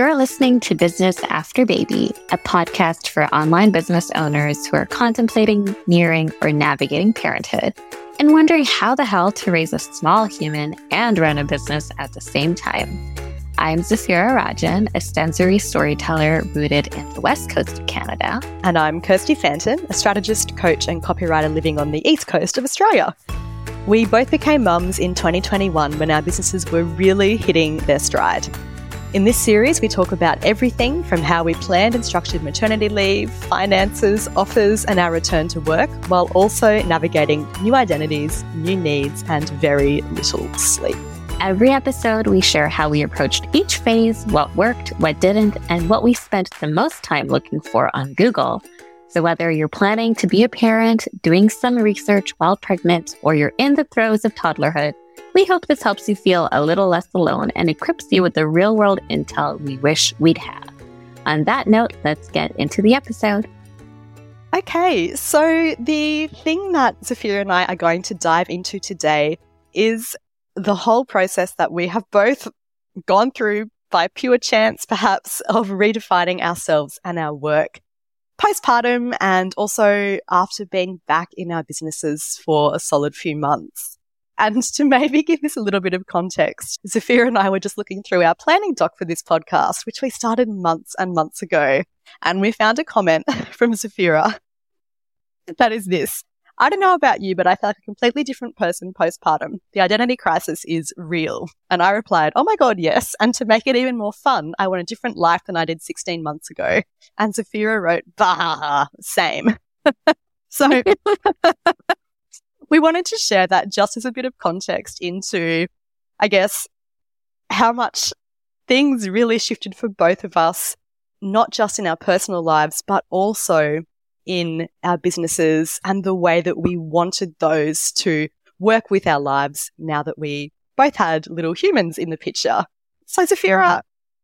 You're listening to Business After Baby, a podcast for online business owners who are contemplating, nearing, or navigating parenthood and wondering how the hell to raise a small human and run a business at the same time. I'm Zafira Rajan, a sensory storyteller rooted in the west coast of Canada. And I'm Kirsty Fanton, a strategist, coach, and copywriter living on the east coast of Australia. We both became mums in 2021 when our businesses were really hitting their stride. In this series, we talk about everything from how we planned and structured maternity leave, finances, offers, and our return to work, while also navigating new identities, new needs, and very little sleep. Every episode, we share how we approached each phase, what worked, what didn't, and what we spent the most time looking for on Google. So, whether you're planning to be a parent, doing some research while pregnant, or you're in the throes of toddlerhood, we hope this helps you feel a little less alone and equips you with the real world intel we wish we'd have. On that note, let's get into the episode. Okay, so the thing that Zafira and I are going to dive into today is the whole process that we have both gone through by pure chance, perhaps, of redefining ourselves and our work postpartum and also after being back in our businesses for a solid few months. And to maybe give this a little bit of context, Zafira and I were just looking through our planning doc for this podcast, which we started months and months ago. And we found a comment from Zafira that is this. I don't know about you, but I felt like a completely different person postpartum. The identity crisis is real. And I replied, Oh my God, yes. And to make it even more fun, I want a different life than I did 16 months ago. And Zafira wrote, Bah, same. so we wanted to share that just as a bit of context into, I guess, how much things really shifted for both of us, not just in our personal lives, but also in our businesses and the way that we wanted those to work with our lives now that we both had little humans in the picture. So, Zafira,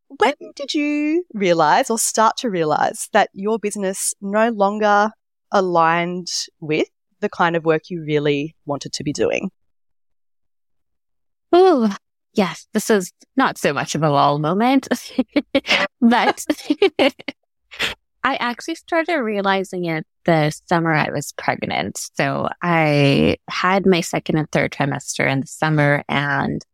when did you realize or start to realize that your business no longer aligned with the kind of work you really wanted to be doing? Oh, yes, this is not so much of a lull moment, but I actually started realizing it the summer I was pregnant. So I had my second and third trimester in the summer and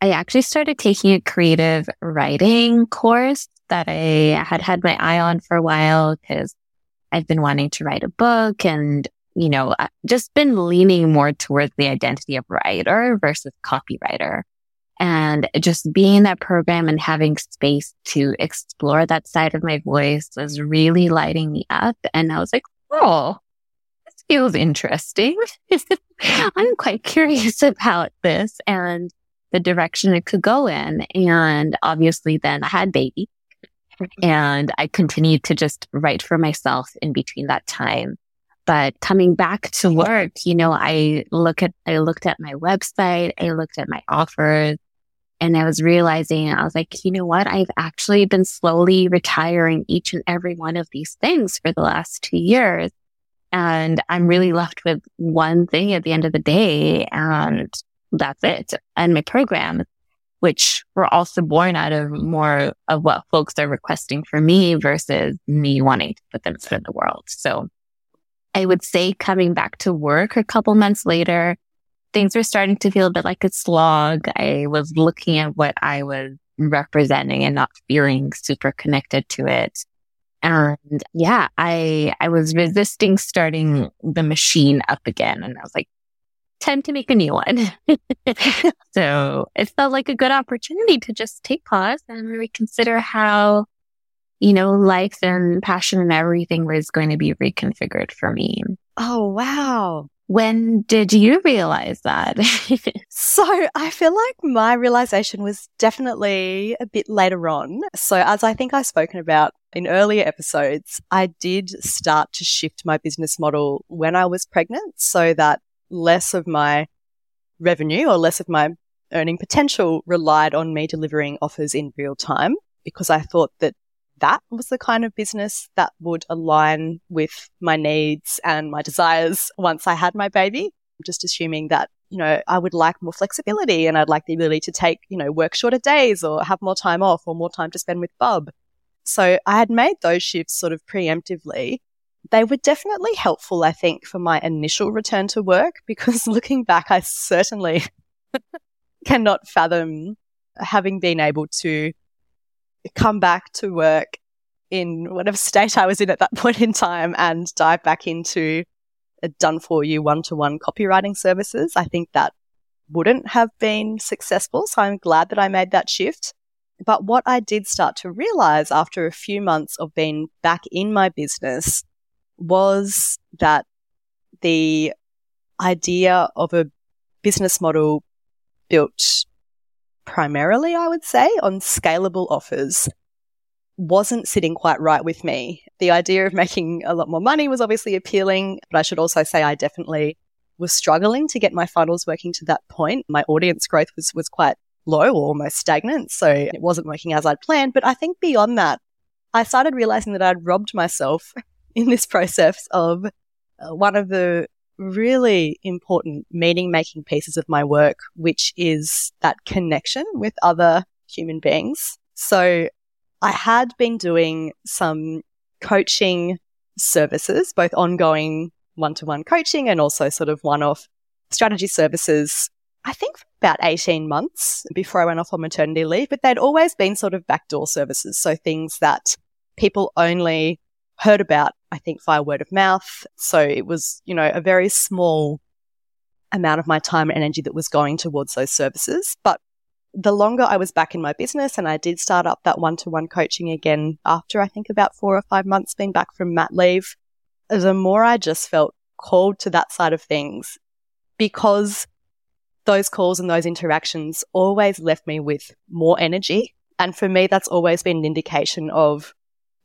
I actually started taking a creative writing course that I had had my eye on for a while because I've been wanting to write a book and, you know, uh, just been leaning more towards the identity of writer versus copywriter. And just being in that program and having space to explore that side of my voice was really lighting me up. And I was like, oh, this feels interesting. I'm quite curious about this and the direction it could go in. And obviously then I had baby and I continued to just write for myself in between that time. But coming back to work, you know, I look at, I looked at my website, I looked at my offers, and I was realizing, I was like, you know what? I've actually been slowly retiring each and every one of these things for the last two years. And I'm really left with one thing at the end of the day. And that's it. And my program, which were also born out of more of what folks are requesting for me versus me wanting to put them out in the world. So I would say coming back to work a couple months later, things were starting to feel a bit like a slog. I was looking at what I was representing and not feeling super connected to it. And yeah, I, I was resisting starting the machine up again. And I was like, time to make a new one. so it felt like a good opportunity to just take pause and reconsider how, you know, life and passion and everything was going to be reconfigured for me. Oh, wow. When did you realize that? so I feel like my realization was definitely a bit later on. So as I think I've spoken about in earlier episodes, I did start to shift my business model when I was pregnant so that less of my revenue or less of my earning potential relied on me delivering offers in real time because I thought that that was the kind of business that would align with my needs and my desires once I had my baby. I'm just assuming that you know, I would like more flexibility and I'd like the ability to take, you know, work shorter days or have more time off or more time to spend with Bub. So I had made those shifts sort of preemptively. They were definitely helpful, I think, for my initial return to work because looking back, I certainly cannot fathom having been able to come back to work in whatever state I was in at that point in time and dive back into a done for you one to one copywriting services. I think that wouldn't have been successful. So I'm glad that I made that shift. But what I did start to realize after a few months of being back in my business was that the idea of a business model built primarily, I would say, on scalable offers wasn't sitting quite right with me. The idea of making a lot more money was obviously appealing, but I should also say I definitely was struggling to get my funnels working to that point. My audience growth was, was quite low or almost stagnant. So it wasn't working as I'd planned. But I think beyond that, I started realizing that I'd robbed myself in this process of uh, one of the really important meaning making pieces of my work, which is that connection with other human beings. So I had been doing some coaching services, both ongoing one to one coaching and also sort of one off strategy services, I think about 18 months before I went off on maternity leave, but they'd always been sort of backdoor services. So things that people only heard about, I think, via word of mouth. So it was, you know, a very small amount of my time and energy that was going towards those services. But the longer I was back in my business and I did start up that one to one coaching again after I think about four or five months being back from mat leave, the more I just felt called to that side of things because those calls and those interactions always left me with more energy. And for me, that's always been an indication of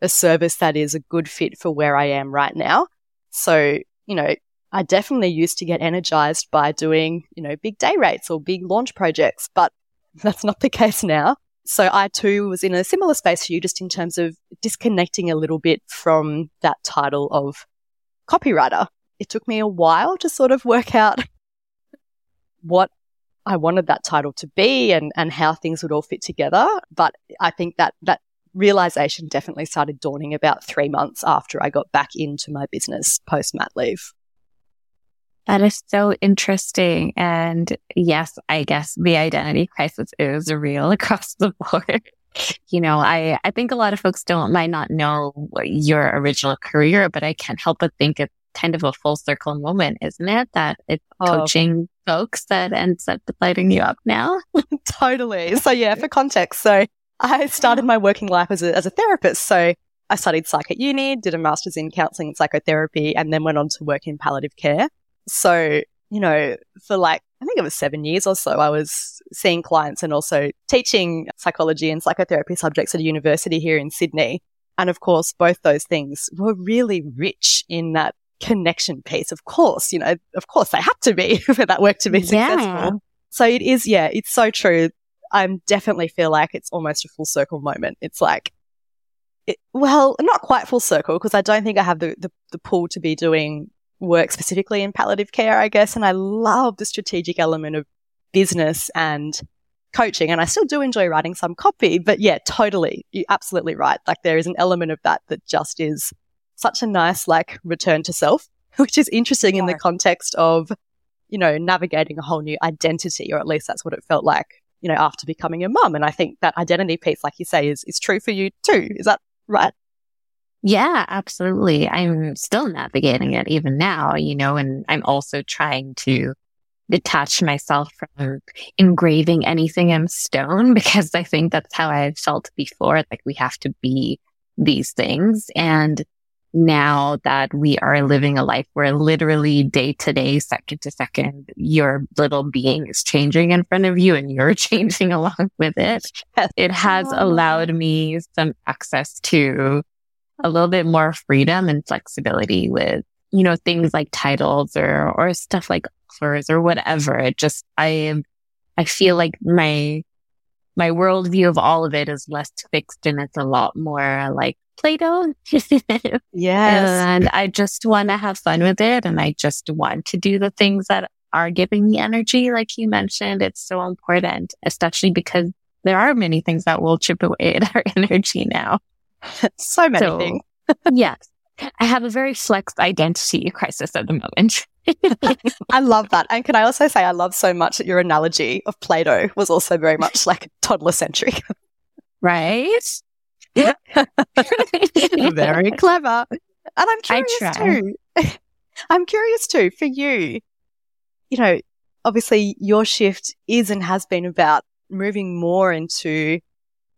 a service that is a good fit for where I am right now. So, you know, I definitely used to get energized by doing, you know, big day rates or big launch projects, but that's not the case now. So I too was in a similar space to you, just in terms of disconnecting a little bit from that title of copywriter. It took me a while to sort of work out what I wanted that title to be and, and how things would all fit together. But I think that that realization definitely started dawning about three months after I got back into my business post mat leave. That is so interesting. And yes, I guess the identity crisis is real across the board. you know, I, I think a lot of folks don't, might not know your original career, but I can't help but think it's kind of a full circle moment, isn't it? That it's oh. coaching folks that ends up lighting you up now. totally. So yeah, for context. So I started mm-hmm. my working life as a, as a therapist. So I studied psych at uni, did a master's in counseling and psychotherapy, and then went on to work in palliative care. So, you know, for like, I think it was seven years or so, I was seeing clients and also teaching psychology and psychotherapy subjects at a university here in Sydney. And of course, both those things were really rich in that connection piece. Of course, you know, of course they have to be for that work to be successful. Yeah. So it is, yeah, it's so true. I definitely feel like it's almost a full circle moment. It's like, it, well, not quite full circle because I don't think I have the, the, the pull to be doing work specifically in palliative care, I guess. And I love the strategic element of business and coaching. And I still do enjoy writing some copy, but yeah, totally. You're absolutely right. Like there is an element of that that just is such a nice, like, return to self, which is interesting yeah. in the context of, you know, navigating a whole new identity, or at least that's what it felt like, you know, after becoming a mum. And I think that identity piece, like you say, is, is true for you too. Is that right? Yeah, absolutely. I'm still navigating it even now, you know, and I'm also trying to detach myself from engraving anything in stone because I think that's how I felt before. Like we have to be these things. And now that we are living a life where literally day to day, second to second, your little being is changing in front of you and you're changing along with it, it has allowed me some access to a little bit more freedom and flexibility with, you know, things like titles or, or stuff like offers or whatever. It just, I am, I feel like my, my worldview of all of it is less fixed and it's a lot more like Play-Doh. yes. And I just want to have fun with it. And I just want to do the things that are giving me energy, like you mentioned, it's so important, especially because there are many things that will chip away at our energy now. so many so, things. yes. I have a very flexed identity crisis at the moment. I love that. And can I also say, I love so much that your analogy of Play Doh was also very much like toddler centric. right? Yeah. very clever. And I'm curious too. I'm curious too for you. You know, obviously your shift is and has been about moving more into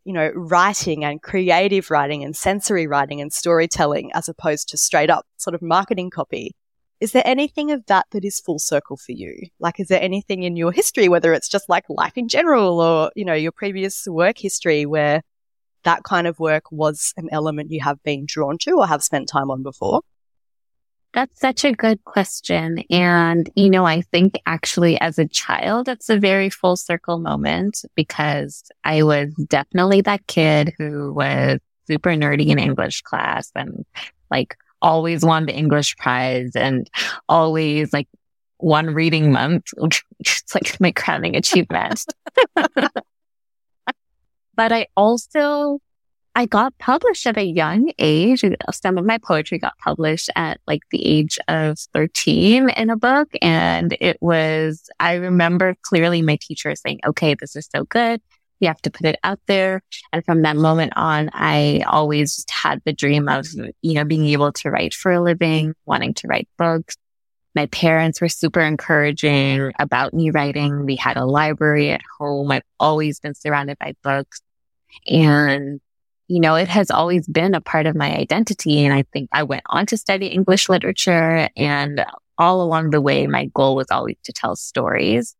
you know, writing and creative writing and sensory writing and storytelling as opposed to straight up sort of marketing copy. Is there anything of that that is full circle for you? Like, is there anything in your history, whether it's just like life in general or, you know, your previous work history where that kind of work was an element you have been drawn to or have spent time on before? That's such a good question. And, you know, I think actually as a child, it's a very full circle moment because I was definitely that kid who was super nerdy in English class and like always won the English prize and always like won reading month, which is like my crowning achievement. but I also I got published at a young age. Some of my poetry got published at like the age of 13 in a book. And it was, I remember clearly my teacher saying, okay, this is so good. You have to put it out there. And from that moment on, I always had the dream of, you know, being able to write for a living, wanting to write books. My parents were super encouraging about me writing. We had a library at home. I've always been surrounded by books. And you know, it has always been a part of my identity. And I think I went on to study English literature and all along the way, my goal was always to tell stories.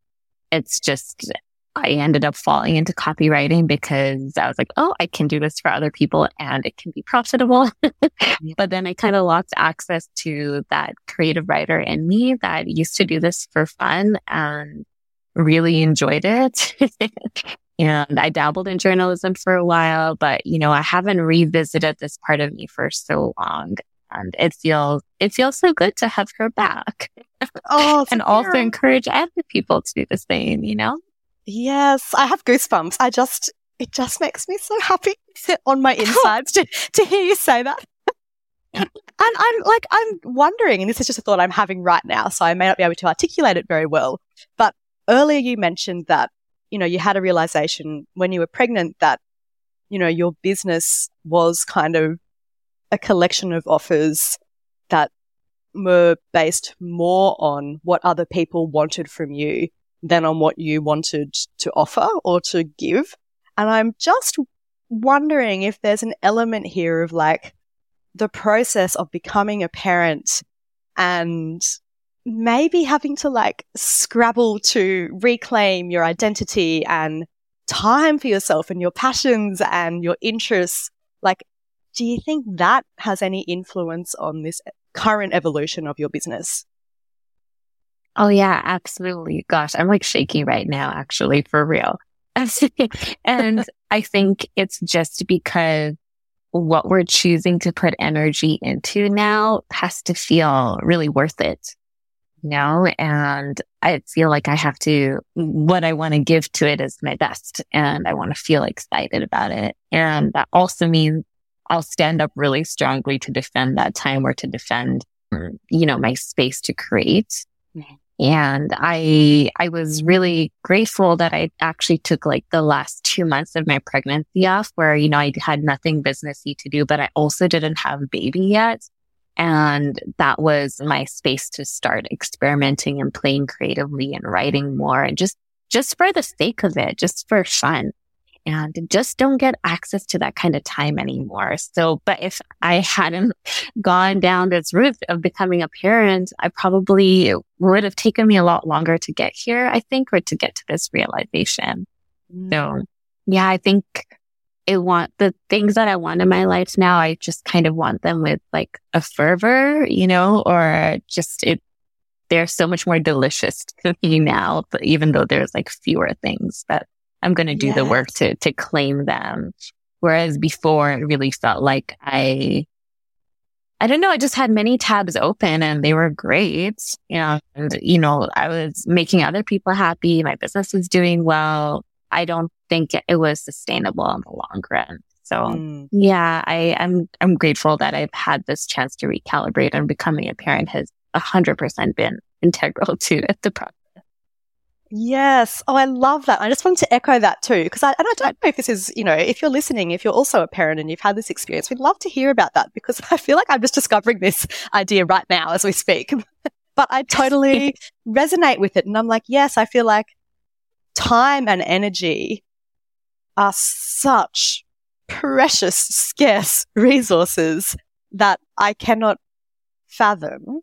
It's just, I ended up falling into copywriting because I was like, oh, I can do this for other people and it can be profitable. but then I kind of lost access to that creative writer in me that used to do this for fun and really enjoyed it. And I dabbled in journalism for a while, but you know, I haven't revisited this part of me for so long. And it feels, it feels so good to have her back. Oh, and also encourage other people to do the same, you know? Yes, I have goosebumps. I just, it just makes me so happy on my insides to, to hear you say that. and I'm like, I'm wondering, and this is just a thought I'm having right now, so I may not be able to articulate it very well. But earlier you mentioned that you know, you had a realization when you were pregnant that, you know, your business was kind of a collection of offers that were based more on what other people wanted from you than on what you wanted to offer or to give. And I'm just wondering if there's an element here of like the process of becoming a parent and maybe having to like scrabble to reclaim your identity and time for yourself and your passions and your interests. Like, do you think that has any influence on this current evolution of your business? Oh, yeah, absolutely. Gosh, I'm like shaky right now, actually, for real. and I think it's just because what we're choosing to put energy into now has to feel really worth it you know, and I feel like I have to, what I want to give to it is my best and I want to feel excited about it. And that also means I'll stand up really strongly to defend that time or to defend, mm. you know, my space to create. Mm-hmm. And I, I was really grateful that I actually took like the last two months of my pregnancy off where, you know, I had nothing businessy to do, but I also didn't have a baby yet. And that was my space to start experimenting and playing creatively and writing more and just, just for the sake of it, just for fun. And just don't get access to that kind of time anymore. So, but if I hadn't gone down this route of becoming a parent, I probably would have taken me a lot longer to get here, I think, or to get to this realization. Mm. So yeah, I think I want the things that I want in my life now. I just kind of want them with like a fervor, you know, or just it, they're so much more delicious to me now, but even though there's like fewer things, but I'm going to do yes. the work to, to claim them. Whereas before it really felt like I, I don't know. I just had many tabs open and they were great. And, you know, I was making other people happy. My business was doing well. I don't think it was sustainable in the long run. So mm. yeah, I, I'm, I'm grateful that I've had this chance to recalibrate and becoming a parent has a hundred percent been integral to the process. Yes. Oh, I love that. I just wanted to echo that too, because I, and I don't know if this is, you know, if you're listening, if you're also a parent and you've had this experience, we'd love to hear about that because I feel like I'm just discovering this idea right now as we speak. but I totally resonate with it. And I'm like, yes, I feel like time and energy are such precious, scarce resources that I cannot fathom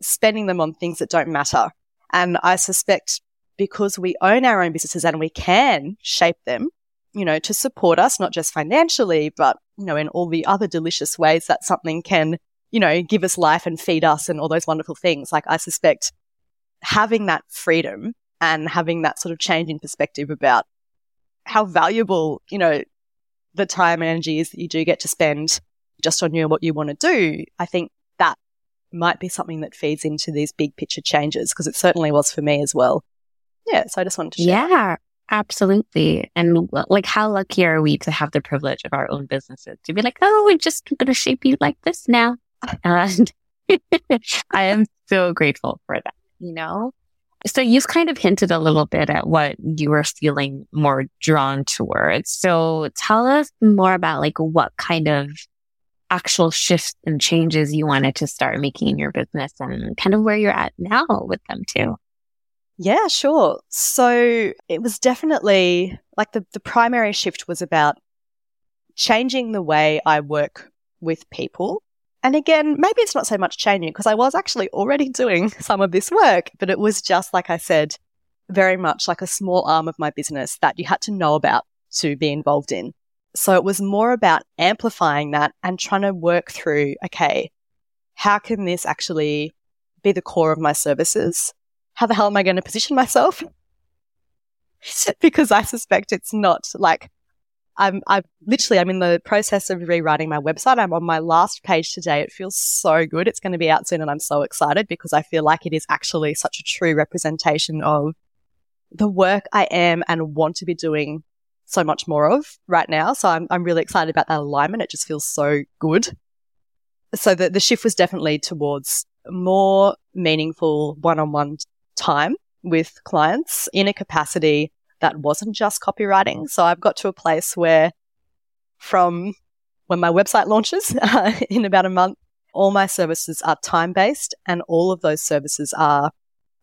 spending them on things that don't matter. And I suspect because we own our own businesses and we can shape them, you know, to support us, not just financially, but, you know, in all the other delicious ways that something can, you know, give us life and feed us and all those wonderful things. Like I suspect having that freedom and having that sort of change in perspective about how valuable, you know, the time and energy is that you do get to spend just on you and what you want to do. I think that might be something that feeds into these big picture changes because it certainly was for me as well yeah, so I just wanted to share. Yeah, absolutely. And like, how lucky are we to have the privilege of our own businesses to be like, oh, we're just going to shape you like this now. And I am so grateful for that, you know? So you've kind of hinted a little bit at what you were feeling more drawn towards. So tell us more about like what kind of actual shifts and changes you wanted to start making in your business and kind of where you're at now with them too. Yeah, sure. So it was definitely like the, the primary shift was about changing the way I work with people. And again, maybe it's not so much changing because I was actually already doing some of this work, but it was just, like I said, very much like a small arm of my business that you had to know about to be involved in. So it was more about amplifying that and trying to work through, okay, how can this actually be the core of my services? How the hell am I going to position myself? because I suspect it's not like I'm, I'm literally, I'm in the process of rewriting my website. I'm on my last page today. It feels so good. It's going to be out soon and I'm so excited because I feel like it is actually such a true representation of the work I am and want to be doing so much more of right now. So I'm, I'm really excited about that alignment. It just feels so good. So the, the shift was definitely towards more meaningful one-on-one time with clients in a capacity that wasn't just copywriting. So I've got to a place where from when my website launches uh, in about a month, all my services are time based and all of those services are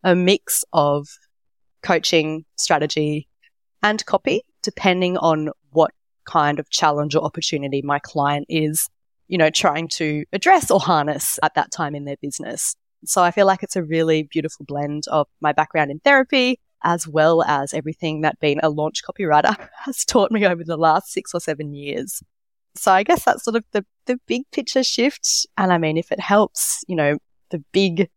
a mix of coaching, strategy and copy, depending on what kind of challenge or opportunity my client is, you know, trying to address or harness at that time in their business. So I feel like it's a really beautiful blend of my background in therapy as well as everything that being a launch copywriter has taught me over the last six or seven years. So I guess that's sort of the, the big picture shift. And I mean, if it helps, you know, the big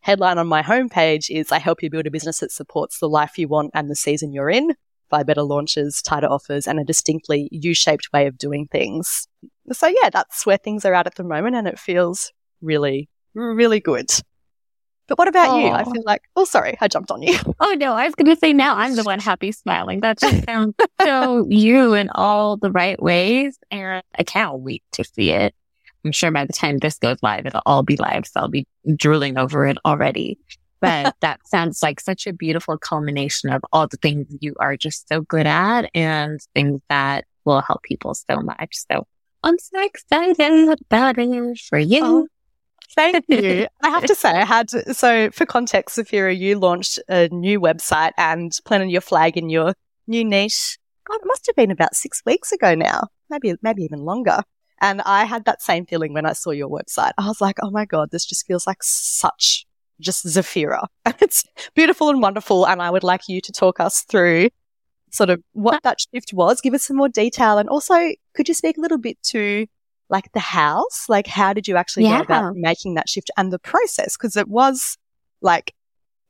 headline on my homepage is I help you build a business that supports the life you want and the season you're in by better launches, tighter offers, and a distinctly U-shaped way of doing things. So yeah, that's where things are at at the moment. And it feels really really good. But what about you? I feel like, oh, sorry, I jumped on you. Oh, no, I was going to say now I'm the one happy smiling. That just sounds so you in all the right ways. And I can't wait to see it. I'm sure by the time this goes live, it'll all be live. So I'll be drooling over it already. But that sounds like such a beautiful culmination of all the things you are just so good at and things that will help people so much. So I'm so excited about it for you. Oh, Thank you. I have to say, I had, so for context, Zafira, you launched a new website and planted your flag in your new niche. God, it must have been about six weeks ago now, maybe, maybe even longer. And I had that same feeling when I saw your website. I was like, oh my God, this just feels like such just Zafira. it's beautiful and wonderful. And I would like you to talk us through sort of what uh, that shift was. Give us some more detail. And also, could you speak a little bit to like the house? Like, how did you actually yeah. go about making that shift and the process? Because it was like,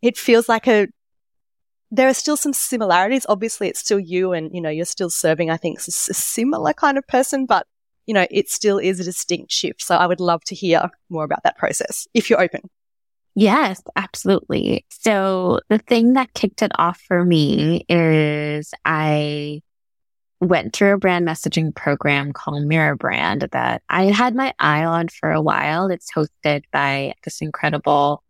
it feels like a, there are still some similarities. Obviously, it's still you and, you know, you're still serving, I think, a similar kind of person, but you know, it still is a distinct shift. So I would love to hear more about that process if you're open. Yes, absolutely. So the thing that kicked it off for me is I went through a brand messaging program called Mirror Brand that I had my eye on for a while. It's hosted by this incredible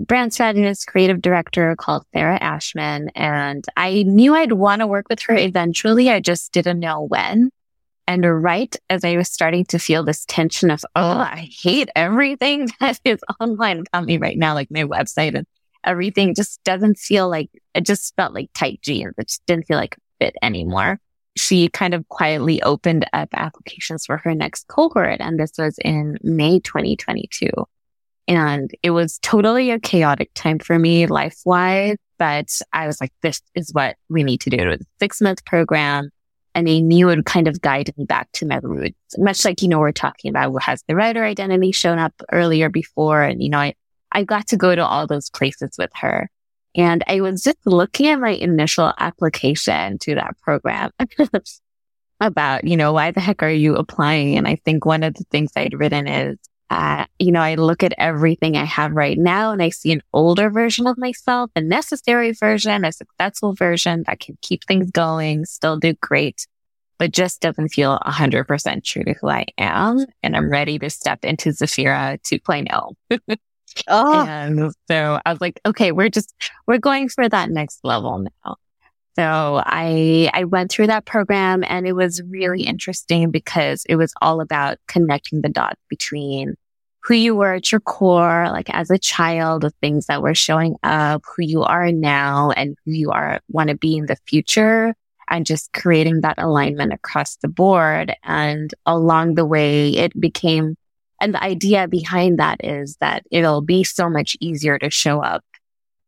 brand strategist, creative director called Sarah Ashman. And I knew I'd want to work with her eventually. I just didn't know when. And right as I was starting to feel this tension of, oh, I hate everything that is online about me right now, like my website and everything just doesn't feel like it just felt like tight jeans. It just didn't feel like fit anymore. She kind of quietly opened up applications for her next cohort. And this was in May 2022. And it was totally a chaotic time for me life wise, but I was like, this is what we need to do. It was a six month program and I knew it would kind of guide me back to my roots. Much like, you know, we're talking about has the writer identity shown up earlier before? And, you know, I, I got to go to all those places with her. And I was just looking at my initial application to that program about, you know, why the heck are you applying? And I think one of the things I'd written is, uh, you know, I look at everything I have right now and I see an older version of myself, a necessary version, a successful version that can keep things going, still do great, but just doesn't feel 100% true to who I am. And I'm ready to step into Zafira 2.0. oh. And so I was like, okay, we're just, we're going for that next level now. So I, I went through that program and it was really interesting because it was all about connecting the dots between who you were at your core, like as a child, the things that were showing up, who you are now and who you are, want to be in the future and just creating that alignment across the board. And along the way, it became, and the idea behind that is that it'll be so much easier to show up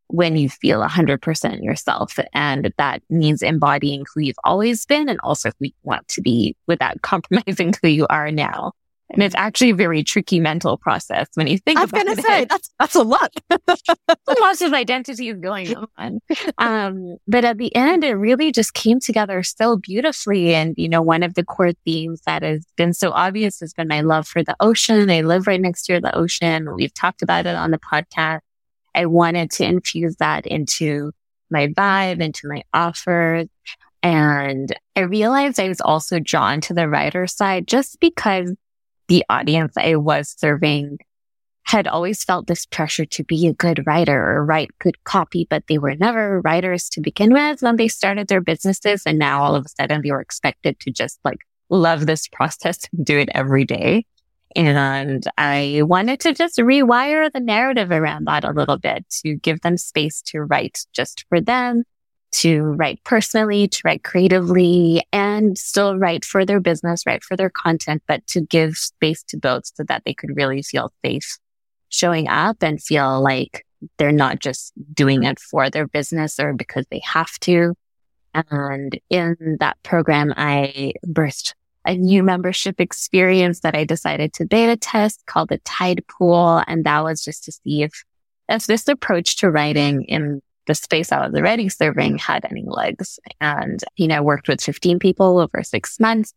when you feel 100% yourself. And that means embodying who you've always been and also who you want to be without compromising who you are now. And it's actually a very tricky mental process when you think I was about going to say, that's, that's a lot. lots of identities going on. Um, but at the end, it really just came together so beautifully. And, you know, one of the core themes that has been so obvious has been my love for the ocean. I live right next to the ocean. We've talked about it on the podcast. I wanted to infuse that into my vibe, into my offers. And I realized I was also drawn to the writer side just because the audience I was serving had always felt this pressure to be a good writer or write good copy, but they were never writers to begin with when they started their businesses. And now all of a sudden they were expected to just like love this process and do it every day. And I wanted to just rewire the narrative around that a little bit to give them space to write just for them to write personally, to write creatively and still write for their business, write for their content, but to give space to both so that they could really feel safe showing up and feel like they're not just doing it for their business or because they have to. And in that program, I birthed a new membership experience that I decided to beta test called the Tide Pool. And that was just to see if, if this approach to writing in the space I was already serving had any legs. And, you know, worked with 15 people over six months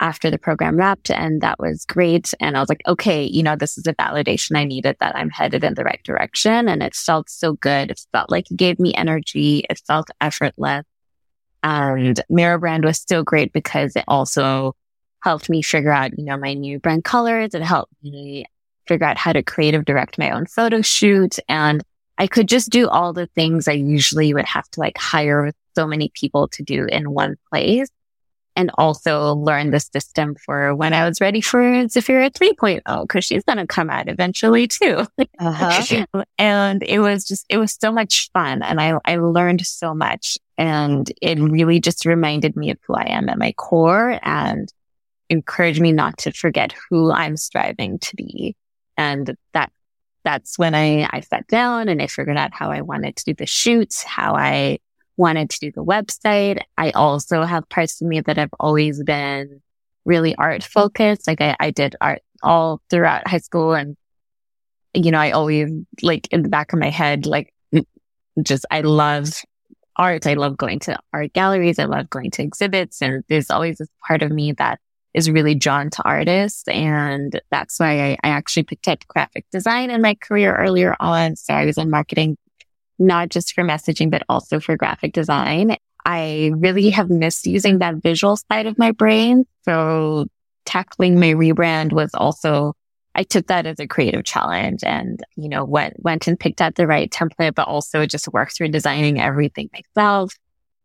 after the program wrapped and that was great. And I was like, okay, you know, this is a validation I needed that I'm headed in the right direction. And it felt so good. It felt like it gave me energy. It felt effortless. And Mirror Brand was still great because it also helped me figure out, you know, my new brand colors. It helped me figure out how to creative direct my own photo shoot. And I could just do all the things I usually would have to like hire so many people to do in one place and also learn the system for when I was ready for Zafira 3.0 because she's going to come out eventually too. Uh-huh. and it was just, it was so much fun and I, I learned so much and it really just reminded me of who I am at my core and encouraged me not to forget who I'm striving to be. And that that's when I, I sat down and I figured out how I wanted to do the shoots, how I wanted to do the website. I also have parts of me that have always been really art focused. Like I, I did art all throughout high school and, you know, I always like in the back of my head, like just, I love art. I love going to art galleries. I love going to exhibits. And there's always this part of me that is really drawn to artists. And that's why I, I actually picked up graphic design in my career earlier on. So I was in marketing, not just for messaging, but also for graphic design. I really have missed using that visual side of my brain. So tackling my rebrand was also I took that as a creative challenge and, you know, went, went and picked out the right template, but also just worked through designing everything myself,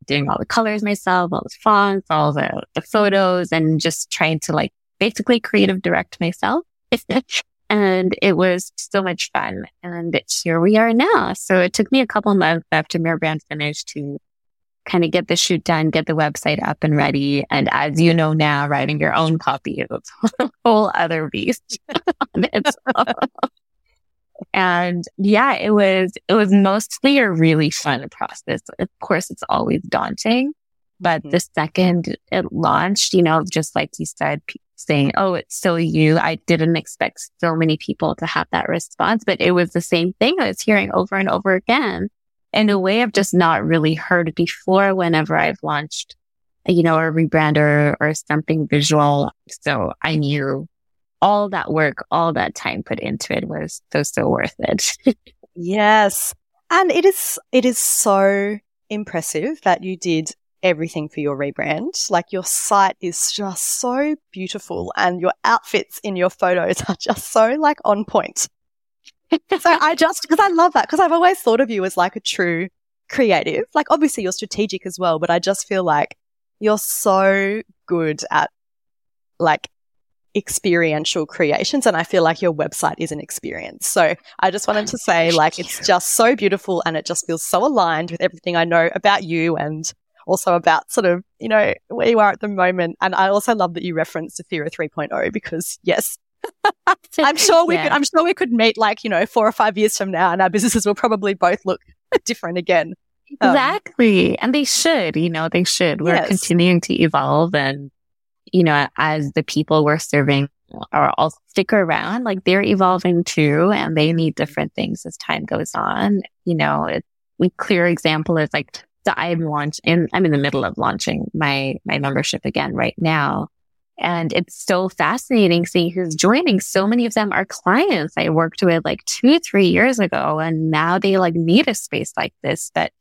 doing all the colors myself, all the fonts, all the, the photos and just trying to like basically creative direct myself. and it was so much fun. And here we are now. So it took me a couple months after Mirror Brand finished to kind of get the shoot done, get the website up and ready. And as you know now, writing your own copy is a whole other beast. and yeah, it was, it was mostly a really fun process. Of course, it's always daunting, but mm-hmm. the second it launched, you know, just like you said, saying, Oh, it's still you. I didn't expect so many people to have that response, but it was the same thing I was hearing over and over again in a way I've just not really heard before whenever I've launched, you know, a rebrander or something visual. So I knew all that work, all that time put into it was so, so worth it. yes. And it is, it is so impressive that you did everything for your rebrand. Like your site is just so beautiful and your outfits in your photos are just so like on point so I just, because I love that, because I've always thought of you as like a true creative. Like obviously you're strategic as well, but I just feel like you're so good at like experiential creations. And I feel like your website is an experience. So I just wanted to say like, it's just so beautiful and it just feels so aligned with everything I know about you and also about sort of, you know, where you are at the moment. And I also love that you referenced Zafira 3.0 because yes, I'm sure we yeah. could, I'm sure we could meet like, you know, four or five years from now and our businesses will probably both look different again. Um, exactly. And they should, you know, they should. We're yes. continuing to evolve and, you know, as the people we're serving are all stick around, like they're evolving too and they need different things as time goes on. You know, it, a clear example is like, so I'm launching, I'm in the middle of launching my, my membership again right now. And it's so fascinating seeing who's joining. So many of them are clients I worked with like two, three years ago. And now they like need a space like this that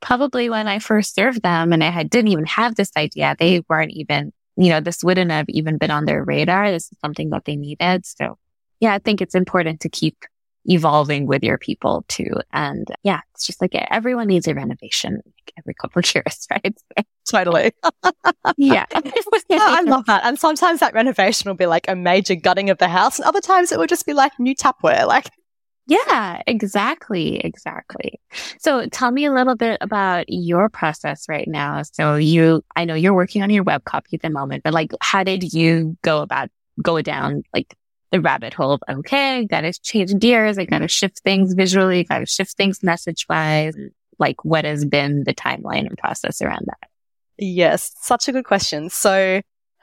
probably when I first served them and I had, didn't even have this idea, they weren't even, you know, this wouldn't have even been on their radar. This is something that they needed. So yeah, I think it's important to keep evolving with your people too. And yeah, it's just like everyone needs a renovation like every couple of years, right? totally. yeah. I love that. And sometimes that renovation will be like a major gutting of the house. And other times it will just be like new tapware. Like, yeah, exactly. Exactly. So tell me a little bit about your process right now. So you, I know you're working on your web copy at the moment, but like, how did you go about go down like the rabbit hole of, okay, gotta change gears. I gotta shift things visually, gotta shift things message wise. Like what has been the timeline and process around that? Yes, such a good question. So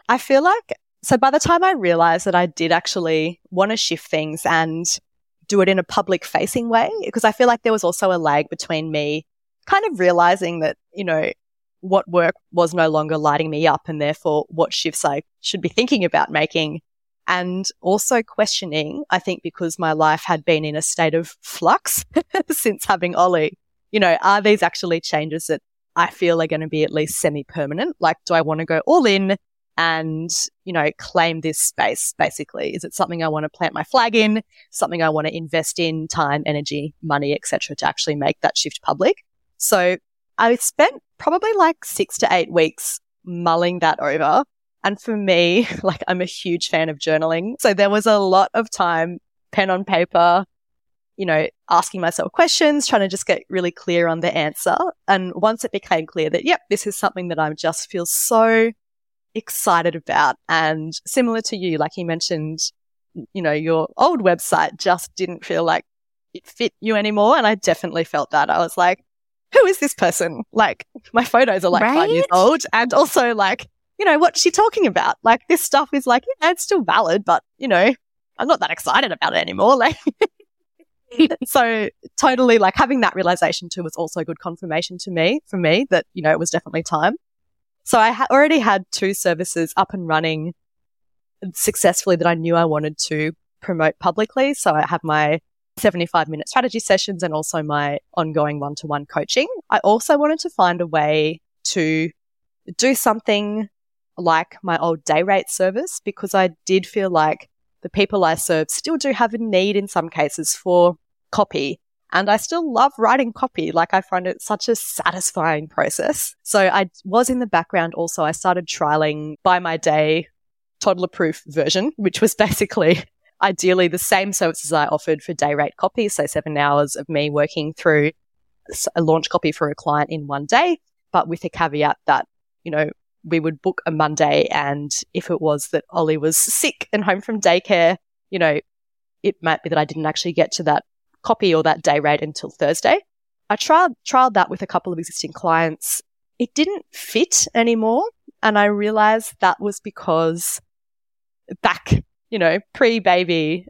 I feel like, so by the time I realized that I did actually want to shift things and do it in a public facing way, because I feel like there was also a lag between me kind of realizing that, you know, what work was no longer lighting me up and therefore what shifts I should be thinking about making and also questioning, I think because my life had been in a state of flux since having Ollie, you know, are these actually changes that I feel are going to be at least semi permanent? Like, do I want to go all in and, you know, claim this space basically? Is it something I want to plant my flag in? Something I want to invest in time, energy, money, etc., to actually make that shift public? So I spent probably like six to eight weeks mulling that over and for me, like I'm a huge fan of journaling. So there was a lot of time, pen on paper, you know, asking myself questions, trying to just get really clear on the answer. And once it became clear that, yep, this is something that I just feel so excited about. And similar to you, like you mentioned, you know, your old website just didn't feel like it fit you anymore. And I definitely felt that. I was like, who is this person? Like my photos are like right? five years old. And also like you know, what's she talking about? Like this stuff is like, yeah, it's still valid, but you know, I'm not that excited about it anymore. Like, so totally like having that realization too was also good confirmation to me, for me that, you know, it was definitely time. So I ha- already had two services up and running successfully that I knew I wanted to promote publicly. So I have my 75 minute strategy sessions and also my ongoing one to one coaching. I also wanted to find a way to do something like my old day rate service because I did feel like the people I serve still do have a need in some cases for copy. And I still love writing copy. Like I find it such a satisfying process. So I was in the background also. I started trialing by my day toddler proof version, which was basically ideally the same services I offered for day rate copy. So seven hours of me working through a launch copy for a client in one day, but with a caveat that, you know, we would book a Monday and if it was that Ollie was sick and home from daycare, you know, it might be that I didn't actually get to that copy or that day rate until Thursday. I tried, tried that with a couple of existing clients. It didn't fit anymore. And I realized that was because back, you know, pre baby,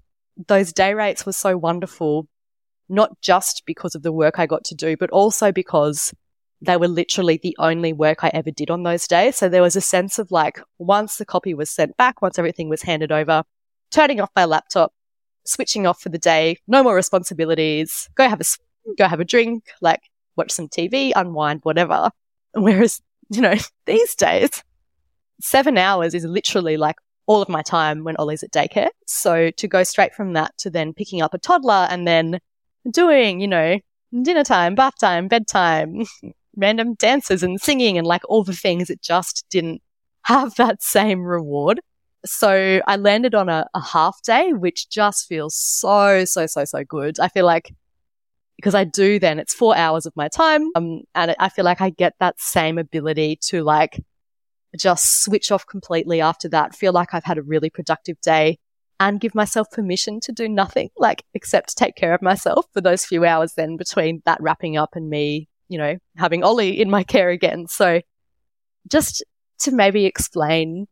those day rates were so wonderful, not just because of the work I got to do, but also because they were literally the only work I ever did on those days. So there was a sense of like, once the copy was sent back, once everything was handed over, turning off my laptop, switching off for the day, no more responsibilities, go have a, go have a drink, like watch some TV, unwind, whatever. Whereas, you know, these days, seven hours is literally like all of my time when Ollie's at daycare. So to go straight from that to then picking up a toddler and then doing, you know, dinner time, bath time, bedtime, random dances and singing and like all the things, it just didn't have that same reward. So I landed on a, a half day, which just feels so, so, so, so good. I feel like because I do then it's four hours of my time. Um, and I feel like I get that same ability to like just switch off completely after that, feel like I've had a really productive day and give myself permission to do nothing, like except take care of myself for those few hours then between that wrapping up and me, you know, having Ollie in my care again. So just to maybe explain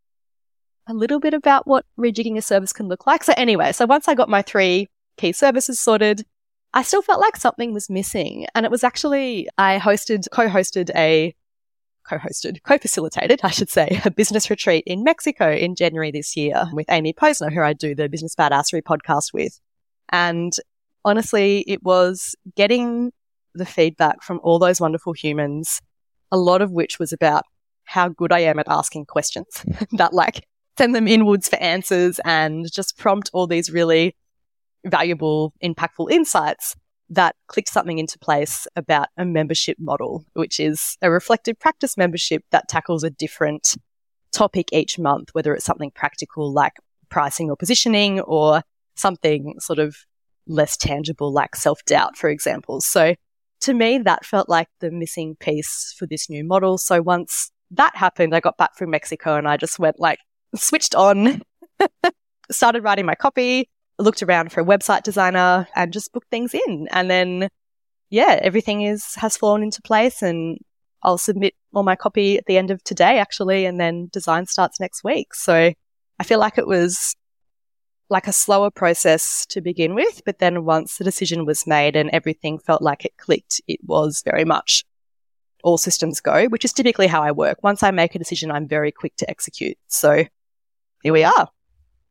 a little bit about what rejigging a service can look like. So anyway, so once I got my three key services sorted, I still felt like something was missing. And it was actually, I hosted, co-hosted a, co-hosted, co-facilitated, I should say, a business retreat in Mexico in January this year with Amy Posner, who I do the Business Badassery podcast with. And honestly, it was getting the feedback from all those wonderful humans, a lot of which was about how good I am at asking questions that like send them inwards for answers and just prompt all these really valuable, impactful insights that clicked something into place about a membership model, which is a reflective practice membership that tackles a different topic each month, whether it's something practical like pricing or positioning or something sort of less tangible like self doubt, for example. So to me, that felt like the missing piece for this new model. So once that happened, I got back from Mexico and I just went like, switched on, started writing my copy, looked around for a website designer and just booked things in. And then, yeah, everything is, has fallen into place and I'll submit all my copy at the end of today, actually, and then design starts next week. So I feel like it was like a slower process to begin with, but then once the decision was made and everything felt like it clicked, it was very much all systems go, which is typically how I work. Once I make a decision, I'm very quick to execute. So here we are.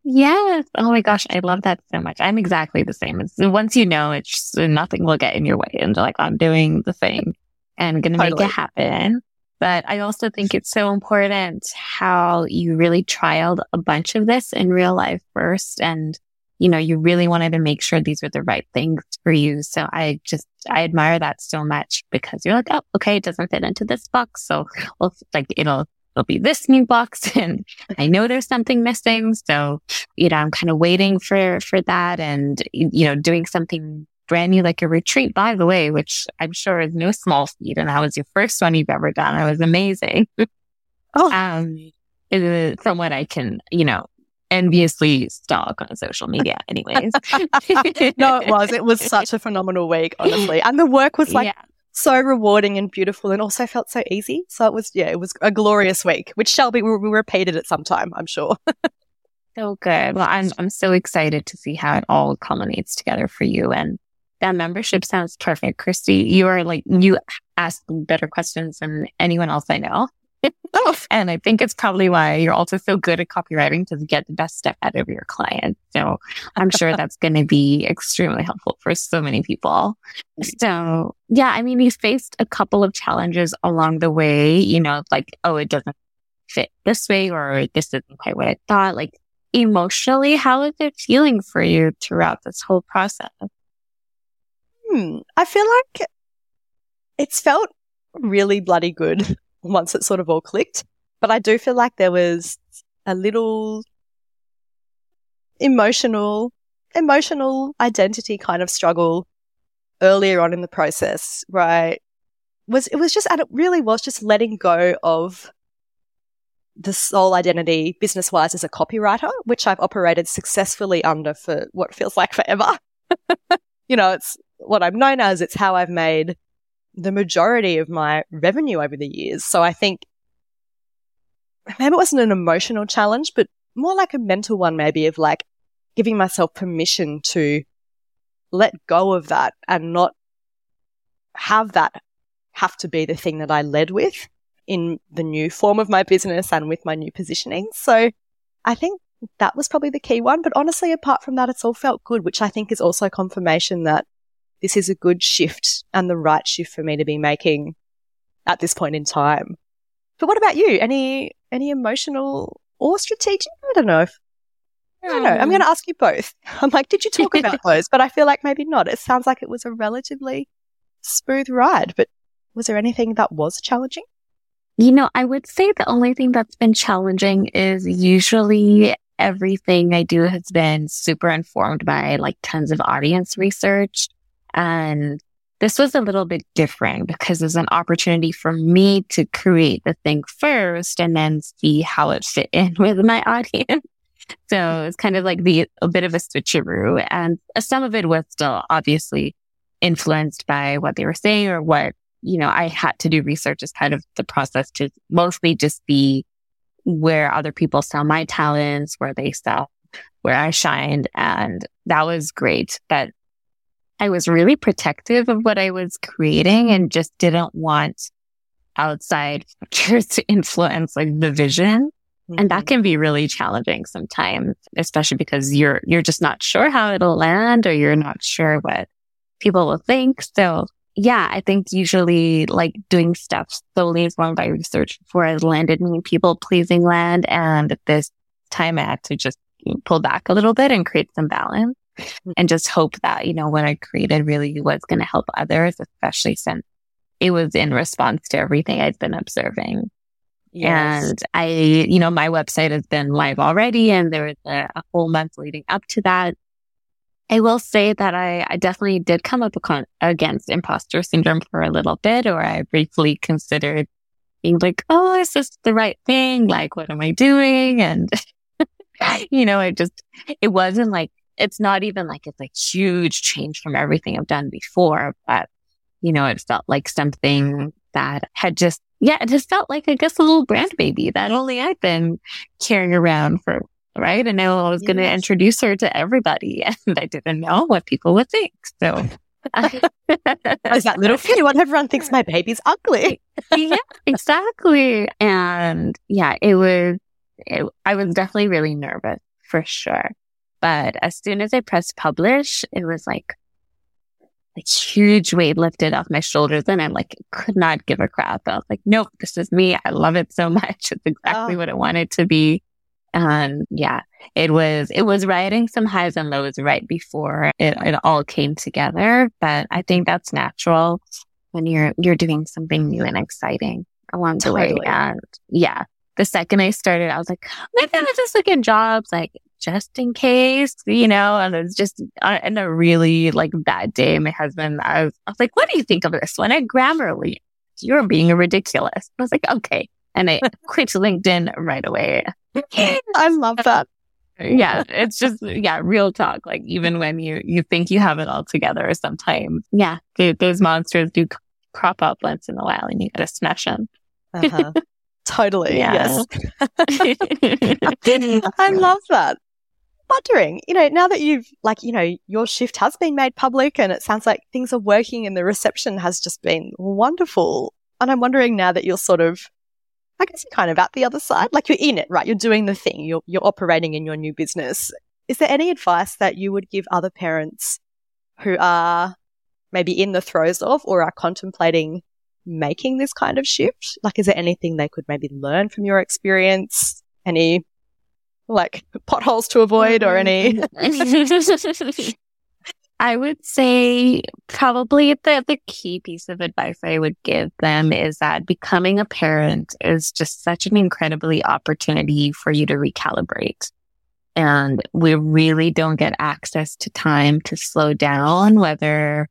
Yes. Oh my gosh. I love that so much. I'm exactly the same. It's, once you know, it's just, nothing will get in your way. And like, I'm doing the thing and going to totally. make it happen. But I also think it's so important how you really trialed a bunch of this in real life first. And, you know, you really wanted to make sure these were the right things for you. So I just, I admire that so much because you're like, oh, okay, it doesn't fit into this box. So, well, like it'll it'll be this new box and I know there's something missing. So, you know, I'm kind of waiting for, for that and, you know, doing something brand new, like a retreat, by the way, which I'm sure is no small feat. And that was your first one you've ever done. It was amazing. oh. Um, from what I can, you know, enviously stalk on social media anyways. no, it was. It was such a phenomenal week, honestly. And the work was like yeah so rewarding and beautiful and also felt so easy. So it was, yeah, it was a glorious week, which shall be, we repeated at some time, I'm sure. so oh, good. Well, I'm, I'm so excited to see how it all culminates together for you. And that membership sounds perfect. Kirsty, you are like, you ask better questions than anyone else I know. And I think it's probably why you're also so good at copywriting to get the best stuff out of your client. So I'm sure that's going to be extremely helpful for so many people. So yeah, I mean, you faced a couple of challenges along the way, you know, like, oh, it doesn't fit this way or this isn't quite what I thought. Like emotionally, how is it feeling for you throughout this whole process? Hmm. I feel like it's felt really bloody good once it sort of all clicked. But I do feel like there was a little emotional, emotional identity kind of struggle earlier on in the process, right? Was it was just, and it really was just letting go of the sole identity business wise as a copywriter, which I've operated successfully under for what feels like forever. you know, it's what I'm known as. It's how I've made the majority of my revenue over the years. So I think maybe it wasn't an emotional challenge, but more like a mental one, maybe of like giving myself permission to let go of that and not have that have to be the thing that I led with in the new form of my business and with my new positioning. So I think that was probably the key one. But honestly, apart from that, it's all felt good, which I think is also confirmation that this is a good shift and the right shift for me to be making at this point in time. But what about you? Any any emotional or strategic? I don't know if I don't know. I'm going to ask you both. I'm like, did you talk about those? But I feel like maybe not. It sounds like it was a relatively smooth ride. But was there anything that was challenging? You know, I would say the only thing that's been challenging is usually everything I do has been super informed by like tons of audience research. And this was a little bit different because it's an opportunity for me to create the thing first and then see how it fit in with my audience. So it's kind of like the, a bit of a switcheroo and some of it was still obviously influenced by what they were saying or what, you know, I had to do research as kind of the process to mostly just be where other people saw my talents, where they saw where I shined. And that was great. But I was really protective of what I was creating and just didn't want outside factors to influence like the vision. Mm-hmm. And that mm-hmm. can be really challenging sometimes, especially because you're, you're just not sure how it'll land or you're not sure what people will think. So yeah, I think usually like doing stuff solely informed by research before I landed me people pleasing land. And this time I had to just pull back a little bit and create some balance. And just hope that, you know, what I created really was going to help others, especially since it was in response to everything I'd been observing. Yes. And I, you know, my website has been live already and there was a, a whole month leading up to that. I will say that I, I definitely did come up against imposter syndrome for a little bit, or I briefly considered being like, oh, is this the right thing? Like, what am I doing? And, you know, it just, it wasn't like it's not even like it's a huge change from everything I've done before, but you know, it felt like something that had just, yeah, it just felt like, I guess, a little brand baby that only I've been carrying around for, right? And now I was yes. going to introduce her to everybody and I didn't know what people would think. So. Is that little funny when everyone thinks my baby's ugly? yeah, exactly. And yeah, it was, it, I was definitely really nervous for sure. But as soon as I pressed publish, it was like, a huge weight lifted off my shoulders and I'm like, could not give a crap. I was like, nope, this is me. I love it so much. It's exactly oh. what I wanted to be. And yeah, it was, it was riding some highs and lows right before it, it all came together. But I think that's natural when you're, you're doing something new and exciting along the totally. way. And yeah, the second I started, I was like, maybe I'm just looking jobs like just in case, you know, and it was just in a really like bad day. My husband, I was, I was like, what do you think of this one? At Grammarly, you're being ridiculous. I was like, okay. And I quit LinkedIn right away. I love that. yeah, it's just yeah, real talk. Like even when you you think you have it all together, sometimes yeah, those monsters do crop up once in a while, and you got to smash them. uh-huh. Totally. Yeah. Yes. I love that wondering, you know, now that you've like, you know, your shift has been made public and it sounds like things are working and the reception has just been wonderful. And I'm wondering now that you're sort of I guess you're kind of at the other side. Like you're in it, right? You're doing the thing. You're, you're operating in your new business. Is there any advice that you would give other parents who are maybe in the throes of or are contemplating making this kind of shift? Like, is there anything they could maybe learn from your experience? Any like potholes to avoid or any? Mm-hmm. I would say probably the, the key piece of advice I would give them is that becoming a parent is just such an incredibly opportunity for you to recalibrate. And we really don't get access to time to slow down, whether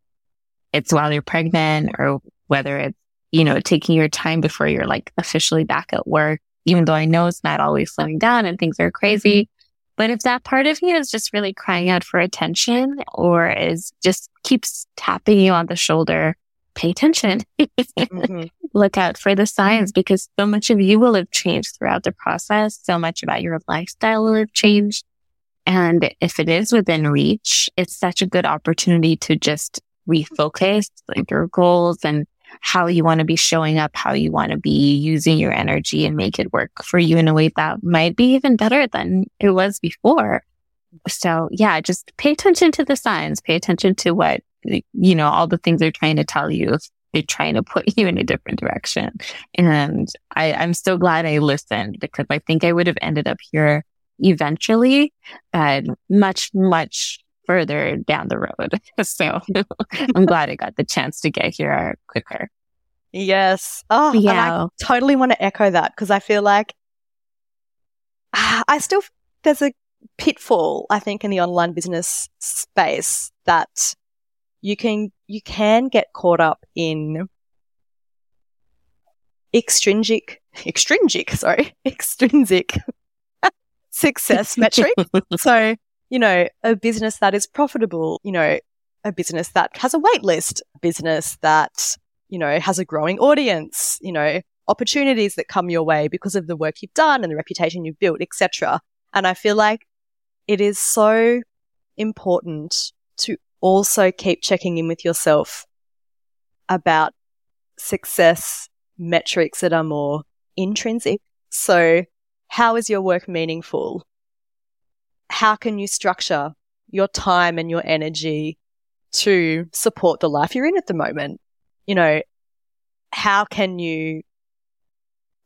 it's while you're pregnant or whether it's, you know, taking your time before you're like officially back at work, even though I know it's not always slowing down and things are crazy. But if that part of you is just really crying out for attention or is just keeps tapping you on the shoulder, pay attention. mm-hmm. Look out for the signs because so much of you will have changed throughout the process. So much about your lifestyle will have changed. And if it is within reach, it's such a good opportunity to just refocus like your goals and how you want to be showing up, how you want to be using your energy and make it work for you in a way that might be even better than it was before. So yeah, just pay attention to the signs, pay attention to what, you know, all the things they're trying to tell you. They're trying to put you in a different direction. And I, I'm so glad I listened because I think I would have ended up here eventually, but much, much further down the road. So I'm glad I got the chance to get here quicker. Yes. Oh, yeah. I totally want to echo that because I feel like uh, I still, there's a pitfall, I think, in the online business space that you can, you can get caught up in extrinsic, extrinsic, sorry, extrinsic success metric. so you know, a business that is profitable, you know, a business that has a wait list, a business that, you know, has a growing audience, you know, opportunities that come your way because of the work you've done and the reputation you've built, etc. And I feel like it is so important to also keep checking in with yourself about success metrics that are more intrinsic. So how is your work meaningful? How can you structure your time and your energy to support the life you're in at the moment? You know, how can you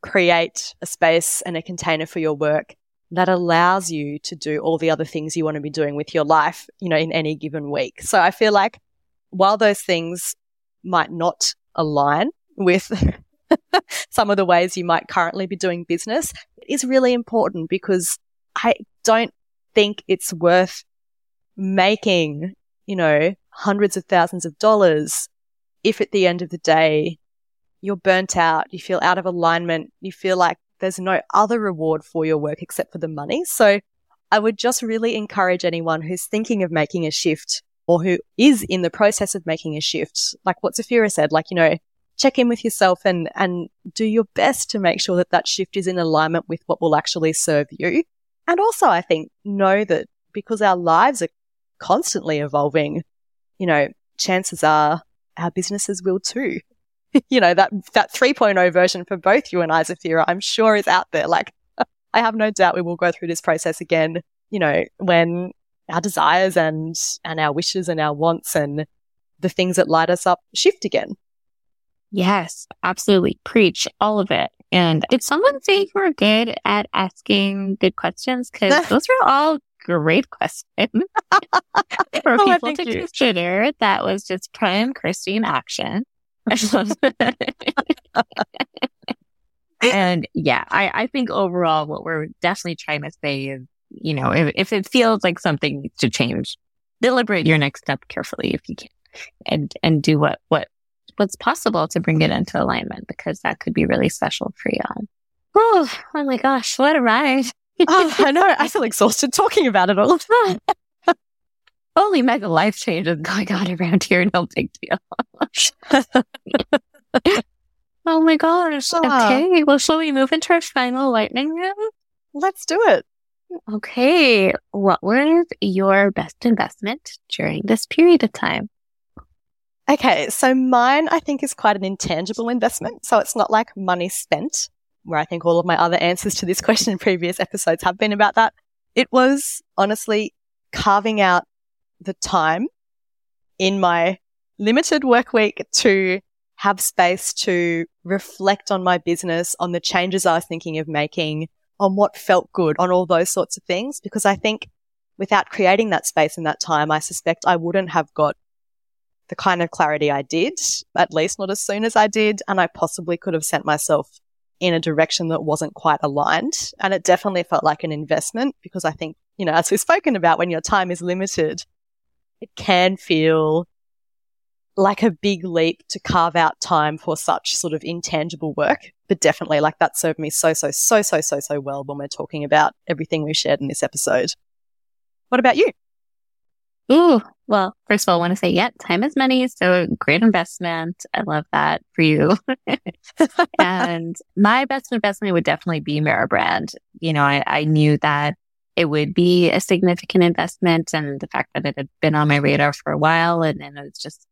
create a space and a container for your work that allows you to do all the other things you want to be doing with your life, you know, in any given week. So I feel like while those things might not align with some of the ways you might currently be doing business, it is really important because I don't think it's worth making, you know, hundreds of thousands of dollars if at the end of the day you're burnt out, you feel out of alignment, you feel like there's no other reward for your work except for the money. So I would just really encourage anyone who's thinking of making a shift or who is in the process of making a shift, like what Zafira said, like, you know, check in with yourself and, and do your best to make sure that that shift is in alignment with what will actually serve you. And also, I think, know that because our lives are constantly evolving, you know, chances are our businesses will too. you know, that, that 3.0 version for both you and I, Zafira, I'm sure is out there. Like, I have no doubt we will go through this process again, you know, when our desires and, and our wishes and our wants and the things that light us up shift again. Yes, absolutely. Preach all of it. And did someone say you were good at asking good questions? Because those are all great questions for oh, people to you. consider. That was just prime Christine action. and yeah, I, I think overall what we're definitely trying to say is, you know, if, if it feels like something needs to change, deliberate your next step carefully if you can and, and do what, what what's possible to bring it into alignment because that could be really special for you. Oh, oh my gosh, what a ride. oh, I know. I feel exhausted talking about it all. Of time. Holy mega life changes going on around here. No big deal. oh my gosh. Ah. Okay. Well, shall we move into our final lightning round? Let's do it. Okay. What was your best investment during this period of time? Okay, so mine I think is quite an intangible investment. So it's not like money spent. where I think all of my other answers to this question in previous episodes have been about that. It was honestly carving out the time in my limited work week to have space to reflect on my business, on the changes I was thinking of making, on what felt good, on all those sorts of things. Because I think without creating that space and that time, I suspect I wouldn't have got the kind of clarity I did, at least not as soon as I did. And I possibly could have sent myself in a direction that wasn't quite aligned. And it definitely felt like an investment because I think, you know, as we've spoken about, when your time is limited, it can feel like a big leap to carve out time for such sort of intangible work. But definitely, like that served me so, so, so, so, so, so well when we're talking about everything we shared in this episode. What about you? Ooh, well, first of all, I want to say, yeah, time is money. So great investment. I love that for you. and my best investment would definitely be Mirror Brand. You know, I, I knew that it would be a significant investment and the fact that it had been on my radar for a while and, and it was just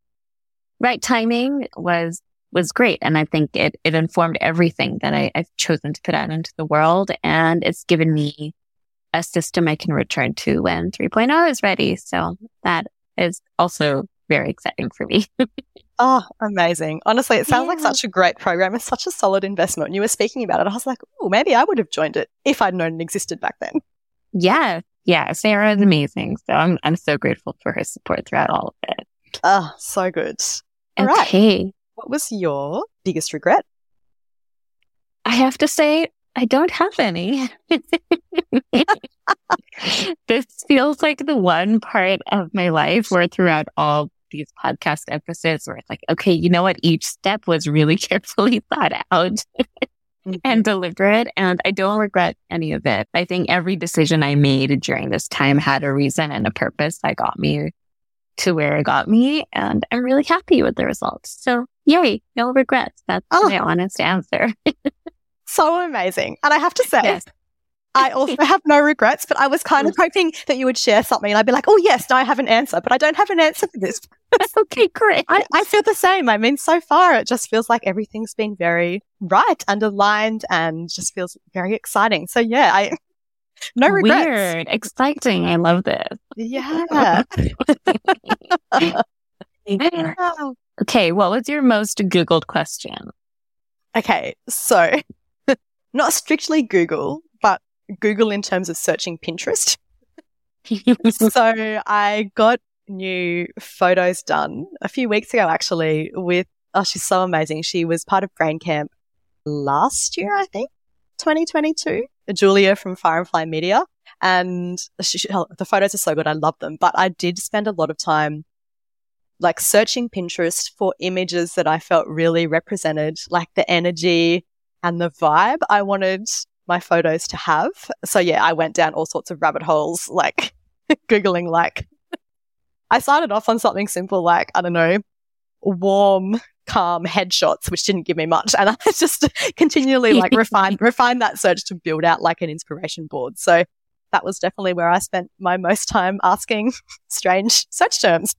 right timing was was great. And I think it, it informed everything that I, I've chosen to put out into the world. And it's given me a system I can return to when 3.0 is ready. So that is also very exciting for me. oh, amazing. Honestly, it sounds yeah. like such a great program. It's such a solid investment. When you were speaking about it, I was like, oh, maybe I would have joined it if I'd known it existed back then. Yeah. Yeah. Sarah is amazing. So I'm, I'm so grateful for her support throughout all of it. Oh, so good. All okay. Right. What was your biggest regret? I have to say, I don't have any. this feels like the one part of my life where throughout all these podcast episodes where it's like, okay, you know what? Each step was really carefully thought out mm-hmm. and deliberate. And I don't regret any of it. I think every decision I made during this time had a reason and a purpose that got me to where it got me. And I'm really happy with the results. So yay, no regrets. That's oh. my honest answer. so amazing. And I have to say, yes. I also have no regrets, but I was kind of hoping that you would share something and I'd be like, oh, yes, now I have an answer, but I don't have an answer for this. okay, great. I, I, feel the same. I mean, so far, it just feels like everything's been very right and aligned and just feels very exciting. So, yeah, I. No regrets. Weird, exciting. I love this. Yeah. okay, what was your most Googled question? Okay, so not strictly Google, but Google in terms of searching Pinterest. so I got new photos done a few weeks ago, actually, with, oh, she's so amazing. She was part of Brain Camp last year, I think, 2022. Julia from Firefly Media. And she, oh, the photos are so good. I love them. But I did spend a lot of time like searching Pinterest for images that I felt really represented, like the energy and the vibe I wanted my photos to have. So yeah, I went down all sorts of rabbit holes, like Googling, like, I started off on something simple, like, I don't know, warm, calm headshots, which didn't give me much. And I just continually like refined, refined that search to build out like an inspiration board. So that was definitely where I spent my most time asking strange search terms.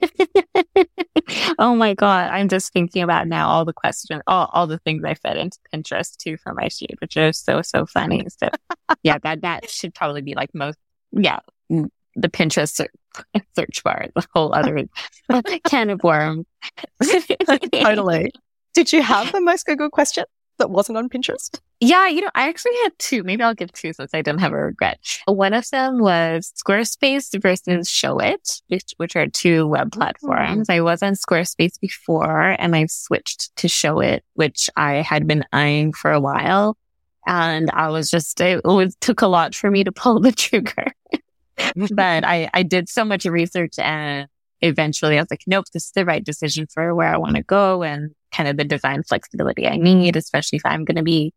oh my god, I'm just thinking about now all the questions, all, all the things I fed into Pinterest too for my shoot, which is so so funny. So yeah, that that should probably be like most yeah mm, the Pinterest search, search bar, the whole other can of worms. totally. Did you have the most Google question? that wasn't on Pinterest? Yeah, you know, I actually had two. Maybe I'll give two since I didn't have a regret. One of them was Squarespace versus Showit, which, which are two web platforms. Mm-hmm. I was on Squarespace before and I switched to Showit, which I had been eyeing for a while. And I was just, it was, took a lot for me to pull the trigger. but I, I did so much research and eventually I was like, nope, this is the right decision for where I want to go. And kind of the design flexibility I need, especially if I'm going to be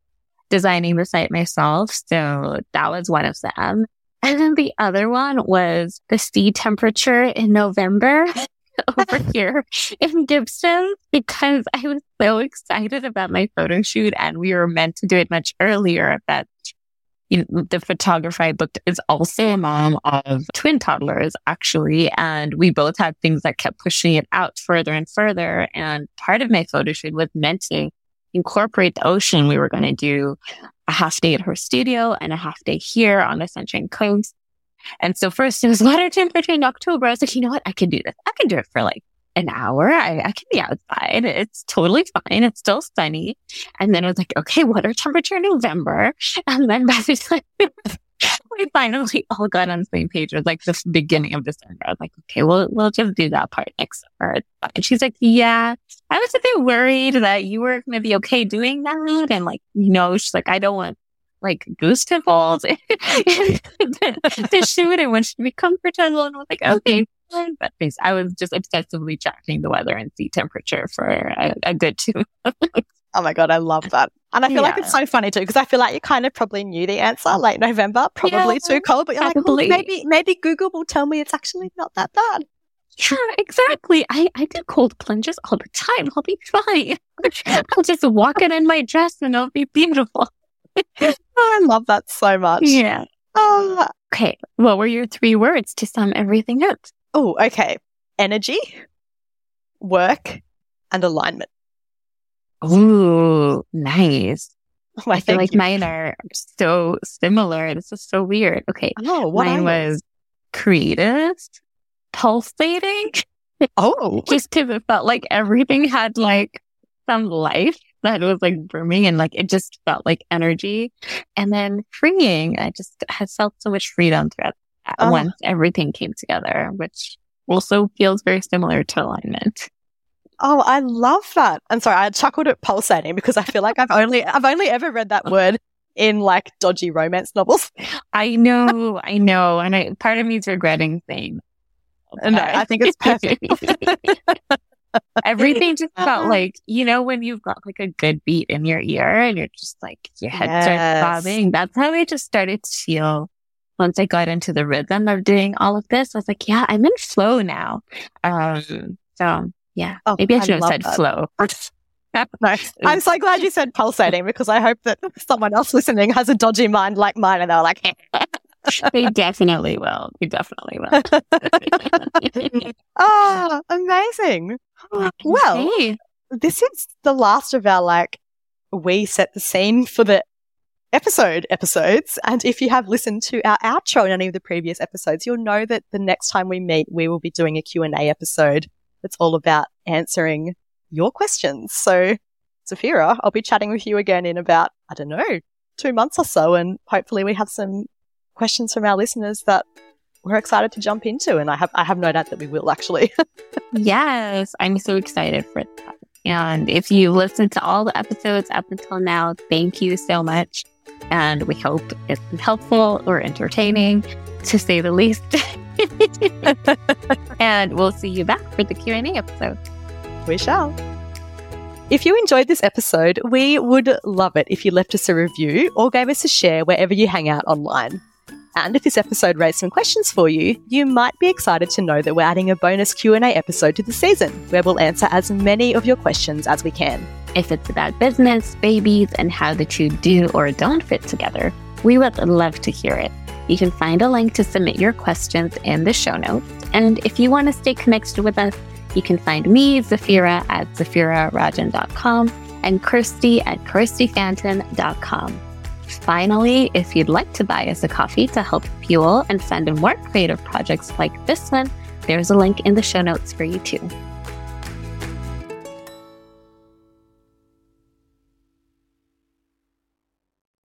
designing the site myself. So that was one of them. And then the other one was the sea temperature in November over here in Gibsons because I was so excited about my photo shoot and we were meant to do it much earlier, but you know, the photographer I booked is also a mom of twin toddlers, actually. And we both had things that kept pushing it out further and further. And part of my photo shoot was meant to incorporate the ocean, we were going to do a half day at her studio and a half day here on the Sunshine Coast. And so first it was water temperature in October. I was like, you know what? I can do this. I can do it for like an hour. I, I can be outside. It's totally fine. It's still sunny. And then it was like, okay, water temperature in November. And then by the time we finally all got on the same page. It was like the beginning of December. I was like, okay, we'll, we'll just do that part next summer. And she's like, yeah, I was a bit worried that you were going to be okay doing that. And like, you know, she's like, I don't want like goose pimples to, shoot and when she'd be comfortable. And I was like, mm-hmm. okay, fine. But I was just obsessively tracking the weather and sea temperature for a, a good two Oh my God, I love that. And I feel yeah. like it's so funny too, because I feel like you kind of probably knew the answer late November, probably yeah, too cold, but you're probably. like, oh, maybe, maybe Google will tell me it's actually not that bad. Yeah, exactly. I, I do cold plunges all the time. I'll be fine. I'll just walk it in my dress and it'll be beautiful. oh, I love that so much. Yeah. Oh. Okay. What were your three words to sum everything up? Oh, okay. Energy, work, and alignment. Ooh, nice. Oh, I feel like you. mine are so similar. This is so weird. Okay. Oh, what mine was creative, pulsating. Oh, just because it felt like everything had like some life that was like brimming and like it just felt like energy. And then freeing, I just had felt so much freedom throughout oh. once everything came together, which also feels very similar to alignment. Oh, I love that. I'm sorry, I chuckled at pulsating because I feel like I've only I've only ever read that word in like dodgy romance novels. I know, I know, and I part of me is regretting saying. No, I think it's perfect. Everything just felt like you know when you've got like a good beat in your ear and you're just like your head yes. starts bobbing. That's how I just started to feel once I got into the rhythm of doing all of this. I was like, yeah, I'm in flow now. Um, so yeah. Oh, Maybe I should have said that. flow. no, I'm so glad you said pulsating because I hope that someone else listening has a dodgy mind like mine and they're like, they definitely will. They definitely will. oh, amazing. Well, okay. this is the last of our like, we set the scene for the episode episodes. And if you have listened to our outro in any of the previous episodes, you'll know that the next time we meet, we will be doing a Q&A episode it's all about answering your questions. So, Zafira, I'll be chatting with you again in about, I don't know, two months or so. And hopefully we have some questions from our listeners that we're excited to jump into. And I have, I have no doubt that we will actually. yes. I'm so excited for that. And if you listened to all the episodes up until now, thank you so much. And we hope it's helpful or entertaining, to say the least. and we'll see you back for the Q&A episode. We shall. If you enjoyed this episode, we would love it if you left us a review or gave us a share wherever you hang out online. And if this episode raised some questions for you, you might be excited to know that we're adding a bonus Q&A episode to the season where we'll answer as many of your questions as we can. If it's about business, babies, and how the two do or don't fit together, we would love to hear it. You can find a link to submit your questions in the show notes. And if you want to stay connected with us, you can find me, Zafira, at zafirarajan.com and Kirsty at kirstyfanton.com. Finally, if you'd like to buy us a coffee to help fuel and fund more creative projects like this one, there's a link in the show notes for you too.